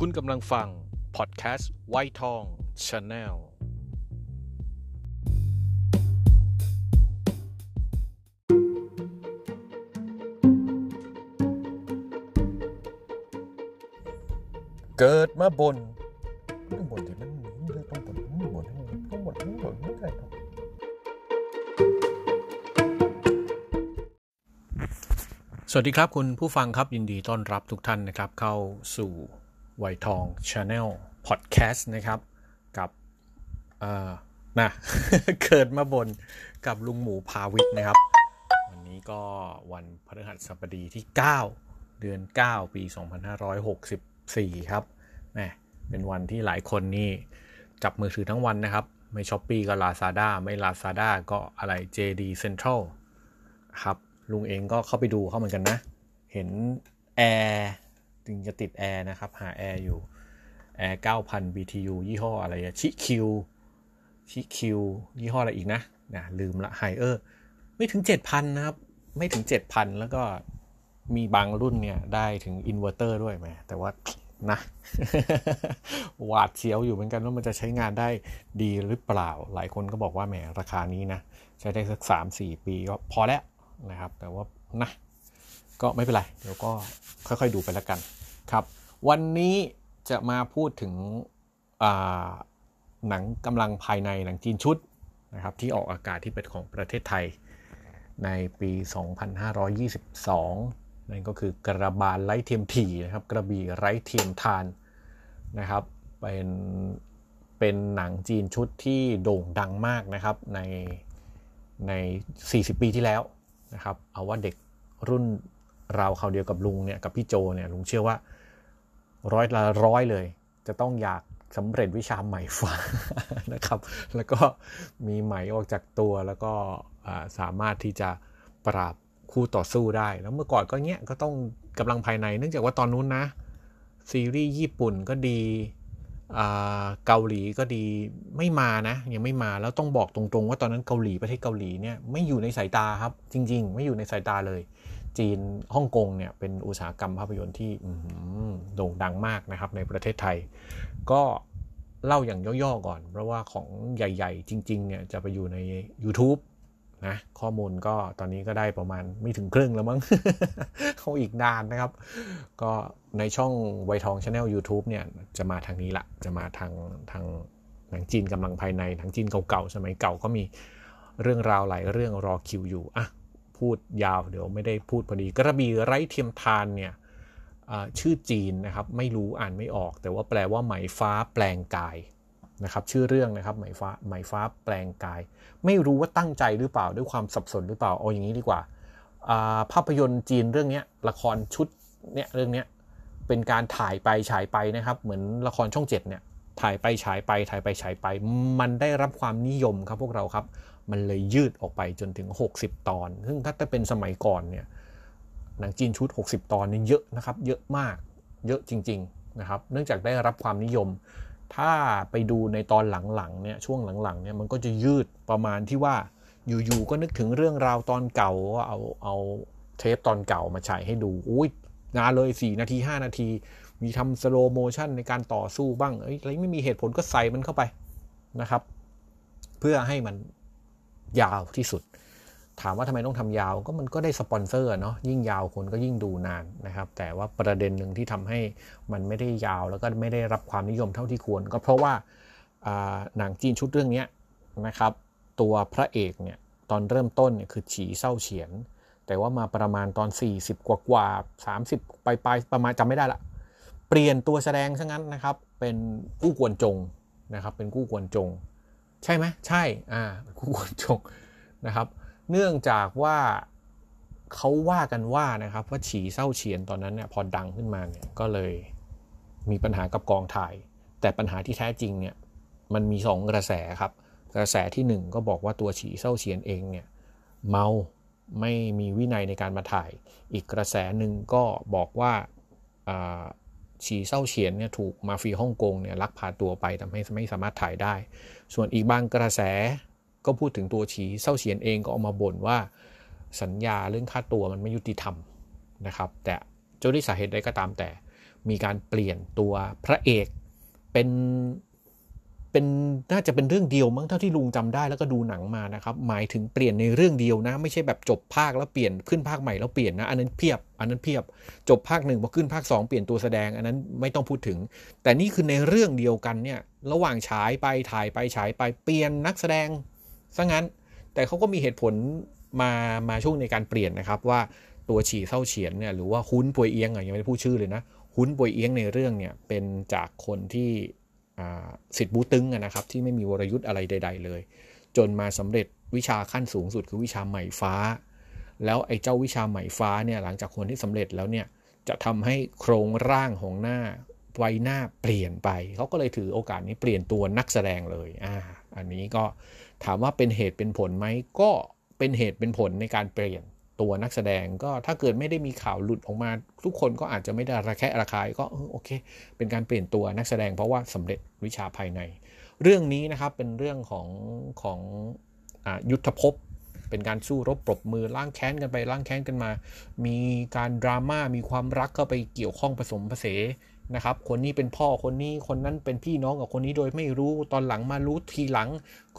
คุณกำลังฟัง พอดแคสต์ไวทอง channel เกิดมาบ่นต้องบ่นที่มันต้องบ่นต้องบ่นต้องบ่นต้องบ่นไม่ได้ครับสวัสดีครับคุณผู้ฟังครับยินดีต้อนรับทุกท่านนะครับ เข้าสู่ ไวทอง channel podcast นะครับ กับเอ่อนะเกิดมาบ่นกับลุงหมูพาวิทย์นะครับ วันนี้ก็วันพฤหัสบดีที่ 9 เดือน 9 ปี 2564 ครับแหมเป็นวันที่หลายคนนี่จับมือถือทั้งวันนะครับ ไม่ Shopee ก็ Lazada ไม่ Lazada ก็อะไร JD Central ครับ ลุงเองก็เข้าไปดูเข้าเหมือนกันนะ เห็นแอร์ จึงจะติดแอร์นะครับ หาแอร์อยู่แอร์9,000 BTU ยี่ห้ออะไรอะชิคิวชิคิวยี่ห้ออะไรอีกนะนะลืมละ Haier ไม่ถึง 7,000 นะครับ ไม่ถึง 7,000 แล้วก็มีบางรุ่นเนี่ย ได้ถึงอินเวอร์เตอร์ด้วยไหมแต่ว่านะหวาดเสียวอยู่เหมือนกันว่ามันจะใช้งานได้ดีหรือเปล่า หลายคนก็บอกว่าแหมราคานี้นะ ใช้ได้สัก 3-4 ปีก็พอแล้วนะครับ แต่ว่านะ ก็ไม่เป็นไร เดี๋ยวก็ค่อยๆดูไปแล้วกันครับ วันนี้จะมาพูดถึงหนังกำลังภายในหนังจีนชุดนะครับที่ออกอากาศที่เป็นของประเทศไทยในปี 2522 นั่นก็คือกระบาลไร้เทียมถี่นะครับ กระบี่ไร้เทียมทานนะครับ เป็นเป็นหนังจีนชุดที่โด่งดังมากนะครับในใน 40 ปีที่แล้วนะครับ เอาว่าเด็กรุ่น เราเขาเดียวกับลุงเนี่ยกับพี่โจเนี่ยลุงเชื่อว่าร้อยละร้อยเลย จะต้องอยากสำเร็จวิชาใหม่ฟ้านะครับ แล้วก็มีไหมออกจากตัวแล้วก็สามารถที่จะปราบคู่ต่อสู้ได้ แล้วเมื่อก่อนก็เนี้ยก็ต้องกำลังภายในเนื่องจากว่าตอนนู้นนะ ซีรีส์ญี่ปุ่นก็ดีเกาหลีก็ดีไม่มานะยังไม่มาแล้วต้องบอกตรงๆ ว่าตอนนั้นเกาหลีประเทศเกาหลีเนี่ยไม่อยู่ในสายตาครับ จริง ๆ ไม่อยู่ในสายตาเลย จีนฮ่องกงเนี่ยเป็นอุตสาหกรรมภาพยนตร์ที่โด่งดังมากนะครับในประเทศไทย ก็เล่าอย่างย่อๆก่อน เพราะว่าของใหญ่ๆ จริงๆเนี่ยจะไปอยู่ใน YouTube นะข้อมูลก็ตอนนี้ก็ได้ประมาณไม่ถึงครึ่งแล้วมั้งเขาอีกนานนะครับ ก็ในช่องไวทองชาแนล YouTube เนี่ยจะมาทางนี้ละจะมาทางทางหนังจีนกำลังภายในหนังจีนเก่าๆ สมัยเก่าก็มีเรื่องราวหลายเรื่องรอคิวอยู่อะ พูดยาวเดี๋ยวไม่ได้พูดพอดีกระบี่ไร้เทียมทานเนี่ยชื่อจีนนะครับไม่รู้อ่านไม่ออก แต่ว่าแปลว่าไหมฟ้าแปลงกายนะครับชื่อเรื่องนะครับไหมฟ้าไหมฟ้าแปลงกาย ไม่รู้ว่าตั้งใจหรือเปล่าด้วยความสับสนหรือเปล่าเอาอย่างนี้ดีกว่าภาพยนตร์จีนเรื่องนี้ละครชุดเนี่ยเรื่องนี้เป็นการถ่ายไปฉายไปนะครับเหมือนละครช่องเจ็ดเนี่ยถ่ายไปฉายไปถ่ายไปฉายไป มันได้รับความนิยมครับพวกเราครับ มันเลยยืดออกไปจนถึง 60 ตอน ซึ่งถ้าจะเป็นสมัยก่อนเนี่ยหนังจีนชุด 60 ตอนนี่เยอะนะครับ เยอะมาก เยอะจริงๆนะครับ เนื่องจากได้รับความนิยม ถ้าไปดูในตอนหลังๆเนี่ย ช่วงหลังๆเนี่ยมันก็จะยืดประมาณที่ว่าอยู่ๆก็นึกถึงเรื่องราวตอนเก่าก็เอาเอาเทปตอนเก่ามาฉายให้ดู อุ้ยนานเลย 4 นาที 5 นาที มีทำ slow motion ในการต่อสู้บ้าง เอ้ยอะไรไม่มีเหตุผลก็ใส่มันเข้าไปนะครับ เพื่อให้มัน ยาวที่สุด ถามว่าทำไมต้องทำยาวก็มันก็ได้สปอนเซอร์เนาะยิ่งยาวคนก็ยิ่งดูนานนะครับ แต่ว่าประเด็นหนึ่งที่ทำให้มันไม่ได้ยาวแล้วก็ไม่ได้รับความนิยมเท่าที่ควร ก็เพราะว่าหนังจีนชุดเรื่องนี้นะครับ ตัวพระเอกเนี่ยตอนเริ่มต้นเนี่ยคือฉีเศร้าเฉียน แต่ว่ามาประมาณตอน 40 กว่ากว่า30ปลายปลายประมาณจำไม่ได้ละ เปลี่ยนตัวแสดงซะงั้นนะครับ เป็นกู้กวนจงนะครับ เป็นกู้กวนจง ใช่ไหมใช่อ่ากู้กวนจงนะครับ เนื่องจากว่าเขาว่ากันว่านะครับว่าฉีเศร้าเฉียนตอนนั้นเนี่ยพอดังขึ้นมาเนี่ยก็เลยมีปัญหากับกองถ่าย แต่ปัญหาที่แท้จริงเนี่ยมันมีสองกระแสครับ กระแสที่หนึ่งก็บอกว่าตัวฉีเศร้าเฉียนเองเนี่ยเมาไม่มีวินัยในการมาถ่าย อีกกระแสหนึ่งก็บอกว่า ฉีเศร้าเฉียนเนี่ยถูกมาฟีฮ่องกงเนี่ยลักพาตัวไปทำให้ไม่สามารถถ่ายได้ ส่วนอีกบางกระแสก็พูดถึงตัวฉีเศร้าเฉียนเองก็ออกมาบ่นว่าสัญญาเรื่องค่าตัวมันไม่ยุติธรรมนะครับ แต่เจ้าด้วยสาเหตุใดก็ตามแต่มีการเปลี่ยนตัวพระเอกเป็น เป็นน่าจะเป็นเรื่องเดียวมั้งเท่าที่ลุงจำได้แล้วก็ดูหนังมานะครับ หมายถึงเปลี่ยนในเรื่องเดียวนะ ไม่ใช่แบบจบภาคแล้วเปลี่ยนขึ้นภาคใหม่แล้วเปลี่ยนนะอันนั้นเพียบ อันนั้นเพียบ จบภาคหนึ่งพอขึ้นภาค 2 เปลี่ยนตัวแสดงอันนั้นไม่ต้องพูดถึง แต่นี่คือในเรื่องเดียวกันเนี่ยระหว่างฉายไปถ่ายไปฉายไปเปลี่ยนนักแสดงซะงั้น แต่เขาก็มีเหตุผลมามาช่วงในการเปลี่ยนนะครับว่าตัวฉี่เศร้าเฉียนเนี่ยหรือว่าหุ้นป่วยเอียงอะยังไม่ได้พูดชื่อเลยนะหุ้นป่วยเอียงในเรื่องเนี่ยเป็นจากคนที่ สิทธิ์บูตึงนะครับที่ไม่มีวรยุทธ์อะไรใด ๆ เลย จนมาสำเร็จวิชาขั้นสูงสุดคือวิชาใหม่ฟ้า แล้วไอ้เจ้าวิชาใหม่ฟ้าเนี่ยหลังจากคนที่สำเร็จแล้วเนี่ยจะทำให้โครงร่างของหน้าไวหน้าเปลี่ยนไป เขาก็เลยถือโอกาสนี้เปลี่ยนตัวนักแสดงเลยอ่าอันนี้ก็ถามว่าเป็นเหตุเป็นผลไหมก็เป็นเหตุเป็นผลในการเปลี่ยน ตัวนักแสดงก็ถ้าเกิดไม่ได้มีข่าวหลุดออกมา ทุกคนก็อาจจะไม่ได้ระแคะระคายก็โอเค เป็นการเปลี่ยนตัวนักแสดงเพราะว่าสำเร็จวิชาภายใน เรื่องนี้นะครับเป็นเรื่องของของอยุทธภพเป็นการสู้รบปรบมือล้างแค้นกันไปล้างแค้นกันมา มีการดราม่ามีความรักเข้าไปเกี่ยวข้องผสมผสน นะครับ คนนี้เป็นพ่อคนนี้คนนั้นเป็นพี่น้องกับคนนี้โดยไม่รู้ตอนหลังมารู้ทีหลัง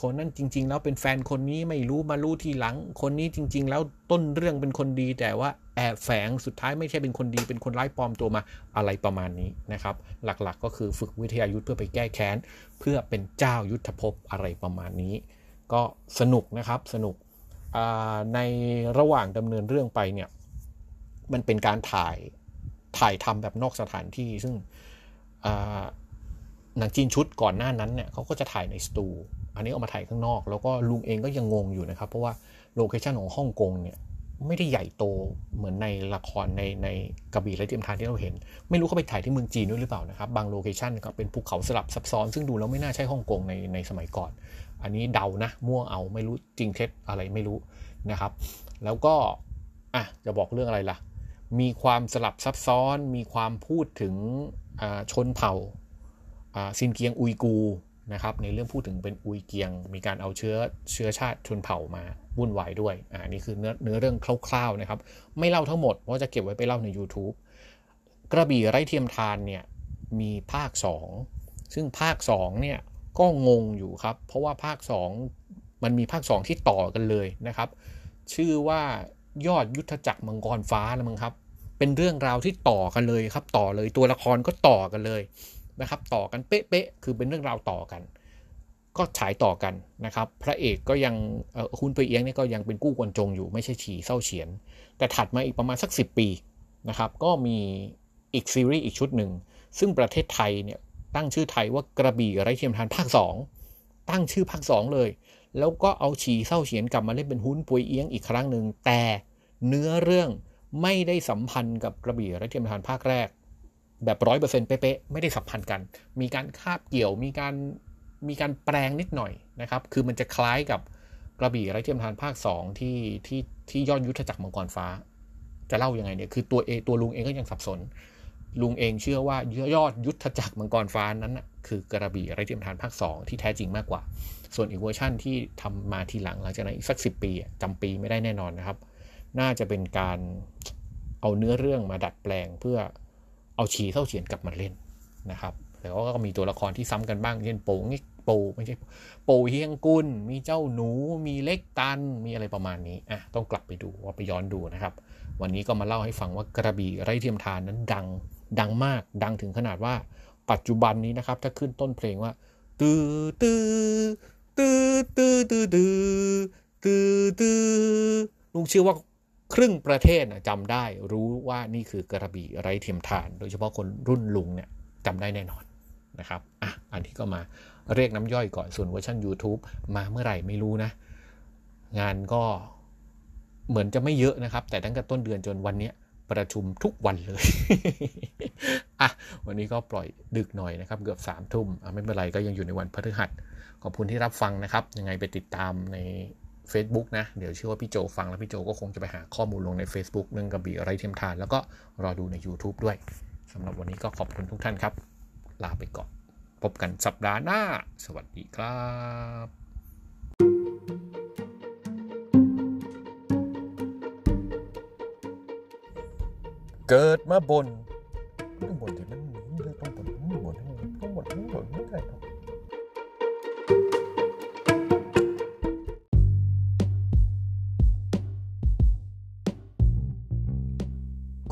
คนนั้นจริง ๆ แล้วเป็นแฟนคนนี้ไม่รู้มารู้ทีหลัง คนนี้จริง ๆ แล้วต้นเรื่องเป็นคนดีแต่ว่าแอบแฝงสุดท้ายไม่ใช่เป็นคนดีเป็นคนร้ายปลอมตัวมาอะไรประมาณนี้นะครับ หลักๆก็คือฝึกวิทยายุทธเพื่อไปแก้แค้น เพื่อเป็นเจ้ายุทธภพอะไรประมาณนี้ ก็สนุกนะครับสนุกในระหว่างดำเนินเรื่องไปเนี่ยมันเป็นการถ่าย ถ่ายทำแบบนอกสถานที่ ซึ่งหนังจีนชุดก่อนหน้านั้นเนี่ยเขาก็จะถ่ายในสตูอันนี้เอามาถ่ายข้างนอก แล้วก็ลุงเองก็ยังงงอยู่นะครับ เพราะว่า location ของฮ่องกงเนี่ยไม่ได้ใหญ่โตเหมือนในละครในในกระบี่ไร้เทียมทานที่เราเห็น ไม่รู้เขาไปถ่ายที่เมืองจีนด้วยหรือเปล่านะครับ บาง location ก็เป็นภูเขาสลับซับซ้อน ซึ่งดูแล้วไม่น่าใช่ฮ่องกงในในสมัยก่อน อันนี้เดานะ มั่วเอาไม่รู้จริงเท็จอะไรไม่รู้นะครับ แล้วก็อะจะบอกเรื่องอะไรล่ะ มีความสลับซับซ้อน มีความพูดถึงชนเผ่าซินเกียงอุยกูนะครับในเรื่องพูดถึงเป็นอุยเกียง มีการเอาเชื้อเชื้อชาติชนเผ่ามาวุ่นวายด้วยอ่านี่คือเนื้อเนื้อเรื่องคร่าวๆนะครับ ไม่เล่าทั้งหมดเพราะจะเก็บไว้ไปเล่าใน YouTube กระบี่ไร้เทียมทานเนี่ยมีภาค 2 ซึ่งภาค2เนี่ยก็งงอยู่ครับ เพราะว่าภาค 2 มันมีภาค 2 ที่ต่อกันเลยนะครับ ชื่อว่า ยอดยุทธจักรมังกรฟ้านะมึงครับ เป็นเรื่องราวที่ต่อกันเลยครับ ต่อเลยตัวละครก็ต่อกันเลยนะครับ ต่อกันเป๊ะๆคือเป็นเรื่องราวต่อกัน ก็ฉายต่อกันนะครับ พระเอกก็ยังคุณไปเอียงนี่ก็ยังเป็นกู้กวนจงอยู่ไม่ใช่ฉี่เศร้าเฉียน แต่ถัดมาอีกประมาณสัก 10 ปีนะครับ ก็มีอีกซีรีส์อีกชุดหนึ่ง ซึ่งประเทศไทยเนี่ยตั้งชื่อไทยว่ากระบี่ไร้เทียมทานภาค 2 ตั้งชื่อภาค 2 เลย แล้วก็เอาฉี่เศร้าเฉียนกลับมาเล่นเป็นหุ้นปุยเอียงอีกครั้งหนึ่งแต่ เนื้อเรื่องไม่ได้สัมพันธ์กับกระบี่และเทียมทานภาคแรก แบบร้อยเปอร์เซ็นต์เป๊ะๆไม่ได้สัมพันธ์กัน มีการคาบเกี่ยวมีการมีการแปลงนิดหน่อยนะครับ คือมันจะคล้ายกับกระบี่ไรเทียมทานภาค 2 ที่ที่ที่ยอดยุทธจักรมังกรฟ้า จะเล่ายังไงเนี่ยคือตัวเอตัวลุงเองก็ยังสับสน ลุงเองเชื่อว่ายอดยุทธจักรมังกรฟ้านั้นคือกระบี่ไร้เทียมทานภาค 2 ที่แท้จริงมากกว่า ส่วนอีกเวอร์ชั่นที่ทำมาทีหลังหลังจากนั้นอีกสักสิบปีจำปีไม่ได้แน่นอนนะครับ น่าจะเป็นการเอาเนื้อเรื่องมาดัดแปลงเพื่อเอาฉีเส้าเฉียนกลับมาเล่นนะครับแต่ก็มีตัวละครที่ซ้ำกันบ้างเช่นโปงโปไม่ใช่โปเฮียงกุลมีเจ้าหนู มีเล็กตัน มีอะไรประมาณนี้อะต้องกลับไปดูว่าไปย้อนดูนะครับ วันนี้ก็มาเล่าให้ฟังว่ากระบี่ไร่เทียมทานนั้นดังดังมาก ดังถึงขนาดว่าปัจจุบันนี้นะครับ ถ้าขึ้นต้นเพลงว่าตื้อตื้อตื้อตื้อตื้อตื้อตื้อลุงเชื่อว่า ครึ่งประเทศนะจำได้รู้ว่านี่คือกระบี่ไร้เทียมทาน โดยเฉพาะคนรุ่นลุงเนี่ยจำได้แน่นอนนะครับอะอันนี้ก็มาเรียกน้ำย่อยก่อนส่วนเวอร์ชัน YouTube มาเมื่อไหร่ไม่รู้นะ งานก็เหมือนจะไม่เยอะนะครับ แต่ตั้งแต่ต้นเดือนจนวันนี้ประชุมทุกวันเลย อะ วันนี้ก็ปล่อยดึกหน่อยนะครับ เกือบสามทุ่มไม่เป็นไรก็ยังอยู่ในวันพฤหัส ขอบคุณที่รับฟังนะครับ ยังไงไปติดตามใน Facebook นะ เดี๋ยวเชื่อว่าพี่โจฟังแล้วพี่โจก็คงจะไปหาข้อมูลลงใน Facebook เรื่องกระบี่ไรเทียมทาน แล้วก็รอดูใน YouTube ด้วยสำหรับวันนี้ก็ขอบคุณทุกท่านครับ ลาไปก่อน พบกันสัปดาห์หน้า สวัสดีครับเกิดมาบนบนบ่นถึงนั่นนี่เลยต้องบ่นนี่บ่นนี่ต้องบ่นนี่บ่นนี่ได้ครั